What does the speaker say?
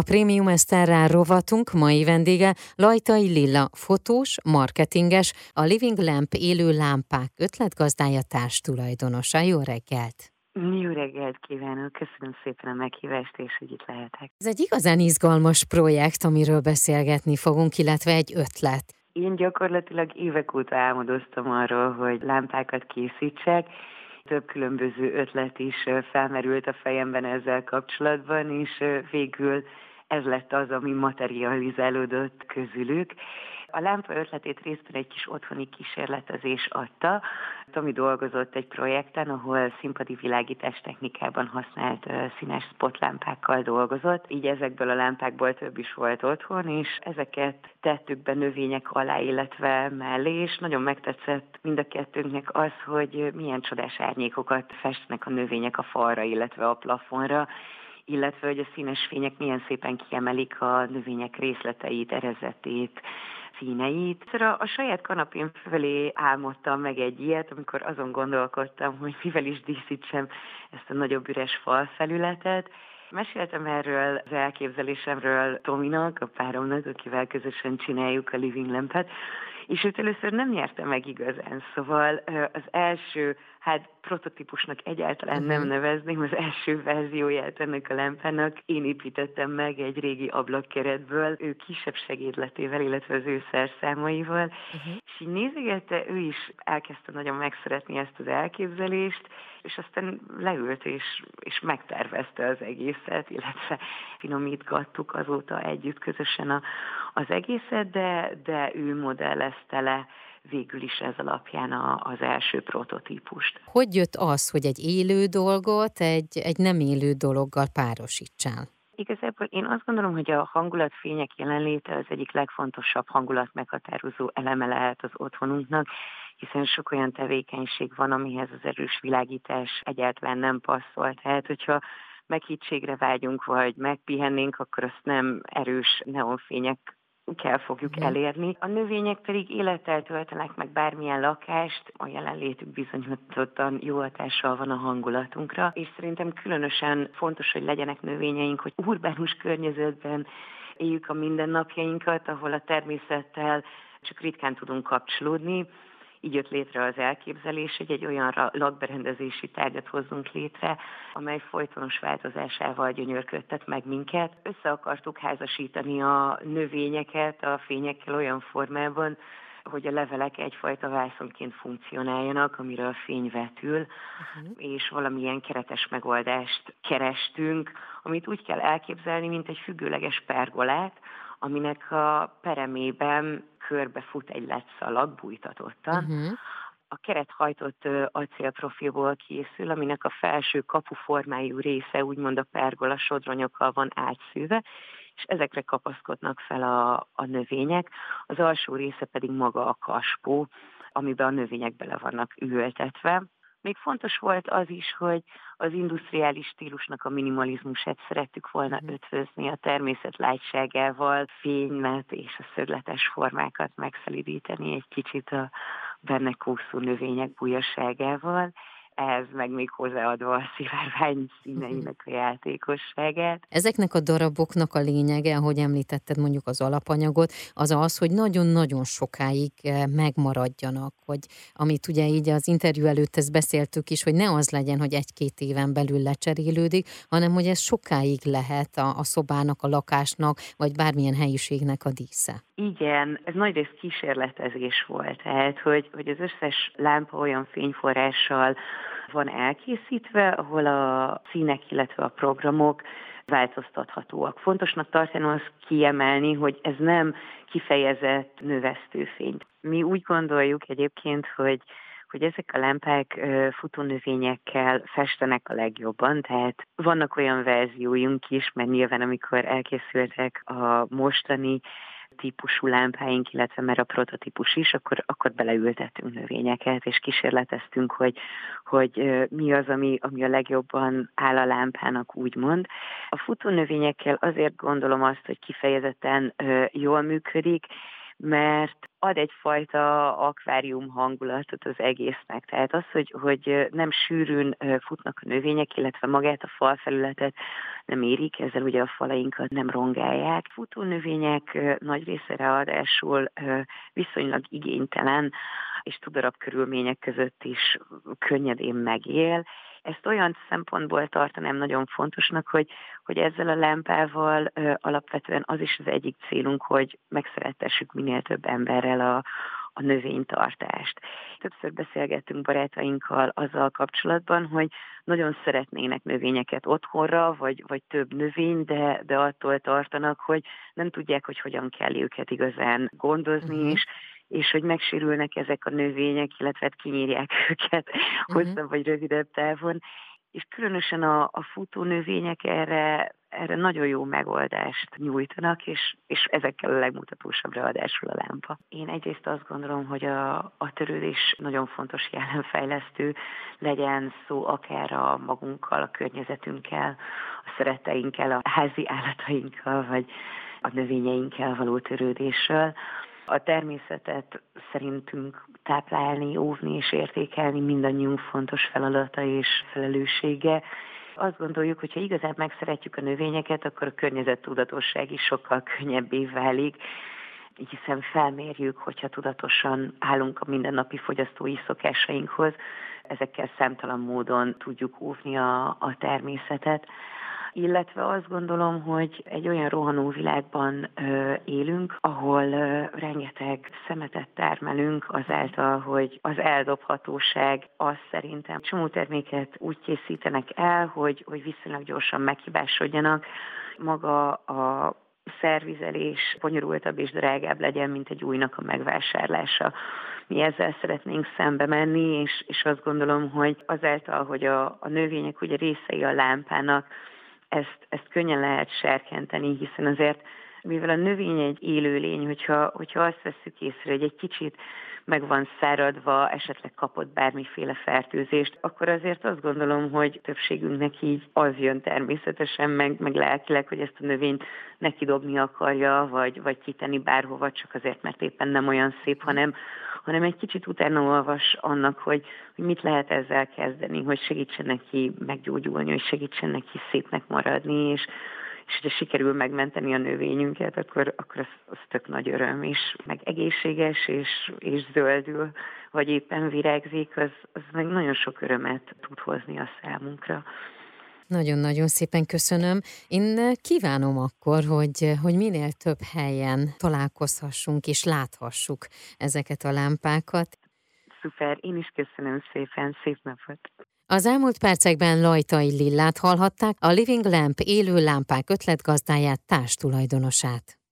A Prémium Eszterrel rovatunk mai vendége Lajtai Lilla, fotós, marketinges, a Living Lamp élő lámpák ötletgazdája tulajdonosa. Jó reggelt! Jó reggelt kívánok, köszönöm szépen a meghívást, és hogy itt lehetek. Ez egy igazán izgalmas projekt, amiről beszélgetni fogunk, illetve egy ötlet. Én gyakorlatilag évek óta álmodoztam arról, hogy lámpákat készítsek, több különböző ötlet is felmerült a fejemben ezzel kapcsolatban, és végül ez lett az, ami materializálódott közülük. A lámpa ötletét részben egy kis otthoni kísérletezés adta. Tomi dolgozott egy projekten, ahol színpadi világítás technikában használt színes spotlámpákkal dolgozott. Így ezekből a lámpákból több is volt otthon, és ezeket tettük be növények alá, illetve mellé, és nagyon megtetszett mind a kettőnknek az, hogy milyen csodás árnyékokat festnek a növények a falra, illetve a plafonra illetve hogy a színes fények milyen szépen kiemelik a növények részleteit, erezetét, színeit. A, a saját kanapén felé álmodtam meg egy ilyet, amikor azon gondolkodtam, hogy mivel is díszítsem ezt a nagyobb üres falfelületet, Meséltem erről az elképzelésemről Tominak, a páromnak, akivel közösen csináljuk a Living Lampet, és őt először nem nyerte meg igazán, szóval az első, hát prototípusnak egyáltalán nem mhm. nevezném, az első verzióját ennek a lámpának én építettem meg egy régi ablakkeretből, ő kisebb segédletével, illetve az ő szerszámaival, uh-huh. és így nézegette, ő is elkezdte nagyon megszeretni ezt az elképzelést, és aztán leült és, és megtervezte az egészet, illetve finomítgattuk azóta együtt közösen a, az egészet, de, de ő modellezte le végül is ez alapján a, az első prototípust. Hogy jött az, hogy egy élő dolgot egy, egy nem élő dologgal párosítsál? Igazából én azt gondolom, hogy a hangulatfények jelenléte az egyik legfontosabb hangulat meghatározó eleme lehet az otthonunknak, hiszen sok olyan tevékenység van, amihez az erős világítás egyáltalán nem passzol. Tehát, hogyha meghittségre vágyunk, vagy megpihennénk, akkor azt nem erős neonfények kell fogjuk elérni. A növények pedig élettel töltenek meg bármilyen lakást, a jelenlétük bizonyítottan jó hatással van a hangulatunkra, és szerintem különösen fontos, hogy legyenek növényeink, hogy urbánus környezetben éljük a mindennapjainkat, ahol a természettel csak ritkán tudunk kapcsolódni, így jött létre az elképzelés, hogy egy olyan lakberendezési tárgyat hozzunk létre, amely folytonos változásával gyönyörködtet meg minket. Össze akartuk házasítani a növényeket a fényekkel olyan formában, hogy a levelek egyfajta vászonként funkcionáljanak, amire a fény vetül, uh-huh. és valamilyen keretes megoldást kerestünk, amit úgy kell elképzelni, mint egy függőleges pergolát, aminek a peremében körbefut egy lett szalag bújtatottan. Uh-huh. A keret hajtott acélprofilból készül, aminek a felső kapuformájú része úgymond a pergola sodronyokkal van átszűve, és ezekre kapaszkodnak fel a, a növények. Az alsó része pedig maga a kaspó, amiben a növények bele vannak ültetve. Még fontos volt az is, hogy az industriális stílusnak a minimalizmusát szerettük volna mhm. ötvözni a természet lágyságával, fénymet és a szögletes formákat megszelidíteni egy kicsit a benne kószó növények bujasságával ez meg még hozzáadva a szivárvány színeinek a játékosságát. Ezeknek a daraboknak a lényege, ahogy említetted mondjuk az alapanyagot, az az, hogy nagyon-nagyon sokáig eh, megmaradjanak, hogy amit ugye így az interjú előtt ezt beszéltük is, hogy ne az legyen, hogy egy-két éven belül lecserélődik, hanem hogy ez sokáig lehet a, a szobának, a lakásnak, vagy bármilyen helyiségnek a dísze. Igen, ez nagy rész kísérletezés volt, tehát hogy, hogy az összes lámpa olyan fényforrással van elkészítve, ahol a színek, illetve a programok változtathatóak. Fontosnak tartani azt kiemelni, hogy ez nem kifejezett növesztőfény. Mi úgy gondoljuk egyébként, hogy hogy ezek a lámpák futónövényekkel festenek a legjobban, tehát vannak olyan verzióink is, mert nyilván amikor elkészültek a mostani típusú lámpáink, illetve mert a prototípus is, akkor, akkor beleültettünk növényeket, és kísérleteztünk, hogy, hogy mi az, ami, ami a legjobban áll a lámpának, úgymond. A futó növényekkel azért gondolom azt, hogy kifejezetten jól működik, mert ad egyfajta akvárium hangulatot az egésznek. Tehát az, hogy, hogy nem sűrűn futnak a növények, illetve magát a falfelületet nem érik, ezzel ugye a falainkat nem rongálják. Futó növények nagy része ráadásul viszonylag igénytelen, és tudarabb körülmények között is könnyedén megél, ezt olyan szempontból tartanám nagyon fontosnak, hogy, hogy ezzel a lámpával ö, alapvetően az is az egyik célunk, hogy megszerettessük minél több emberrel a, a növénytartást. Többször beszélgettünk barátainkkal azzal kapcsolatban, hogy nagyon szeretnének növényeket otthonra, vagy, vagy több növény, de, de attól tartanak, hogy nem tudják, hogy hogyan kell őket igazán gondozni, uh-huh. és és hogy megsérülnek ezek a növények, illetve hát kinyírják őket uh-huh. hosszabb vagy rövidebb távon, és különösen a, a futó növények erre, erre nagyon jó megoldást nyújtanak, és, és ezekkel a legmutatósabb ráadásul a lámpa. Én egyrészt azt gondolom, hogy a, a törődés nagyon fontos jelenfejlesztő, legyen szó akár a magunkkal, a környezetünkkel, a szeretteinkkel, a házi állatainkkal, vagy a növényeinkkel való törődésről. A természetet szerintünk táplálni, óvni és értékelni mindannyiunk fontos feladata és felelőssége. Azt gondoljuk, hogy ha igazán megszeretjük a növényeket, akkor a környezettudatosság is sokkal könnyebbé válik, hiszen felmérjük, hogyha tudatosan állunk a mindennapi fogyasztói szokásainkhoz, ezekkel számtalan módon tudjuk óvni a, a természetet illetve azt gondolom, hogy egy olyan rohanó világban ö, élünk, ahol ö, rengeteg szemetet termelünk azáltal, hogy az eldobhatóság az szerintem csomó terméket úgy készítenek el, hogy, hogy viszonylag gyorsan meghibásodjanak. Maga a szervizelés bonyolultabb és drágább legyen, mint egy újnak a megvásárlása. Mi ezzel szeretnénk szembe menni, és, és azt gondolom, hogy azáltal, hogy a, a növények ugye részei a lámpának, ezt, ezt könnyen lehet serkenteni, hiszen azért, mivel a növény egy élőlény, hogyha, hogyha azt veszük észre, hogy egy kicsit meg van száradva, esetleg kapott bármiféle fertőzést, akkor azért azt gondolom, hogy többségünknek így az jön természetesen, meg, meg lelkileg, hogy ezt a növényt neki dobni akarja, vagy, vagy kitenni bárhova, csak azért, mert éppen nem olyan szép, hanem, hanem egy kicsit utána olvas annak, hogy, hogy mit lehet ezzel kezdeni, hogy segítsen neki meggyógyulni, hogy segítsen neki szépnek maradni, és, és hogyha sikerül megmenteni a növényünket, akkor, akkor az, az tök nagy öröm is, meg egészséges és, és zöldül, vagy éppen virágzik, az, az meg nagyon sok örömet tud hozni a számunkra. Nagyon-nagyon szépen köszönöm. Én kívánom akkor, hogy, hogy minél több helyen találkozhassunk és láthassuk ezeket a lámpákat. Szuper, én is köszönöm szépen, szép napot! Az elmúlt percekben Lajtai Lillát hallhatták, a Living Lamp élő lámpák ötletgazdáját, társtulajdonosát.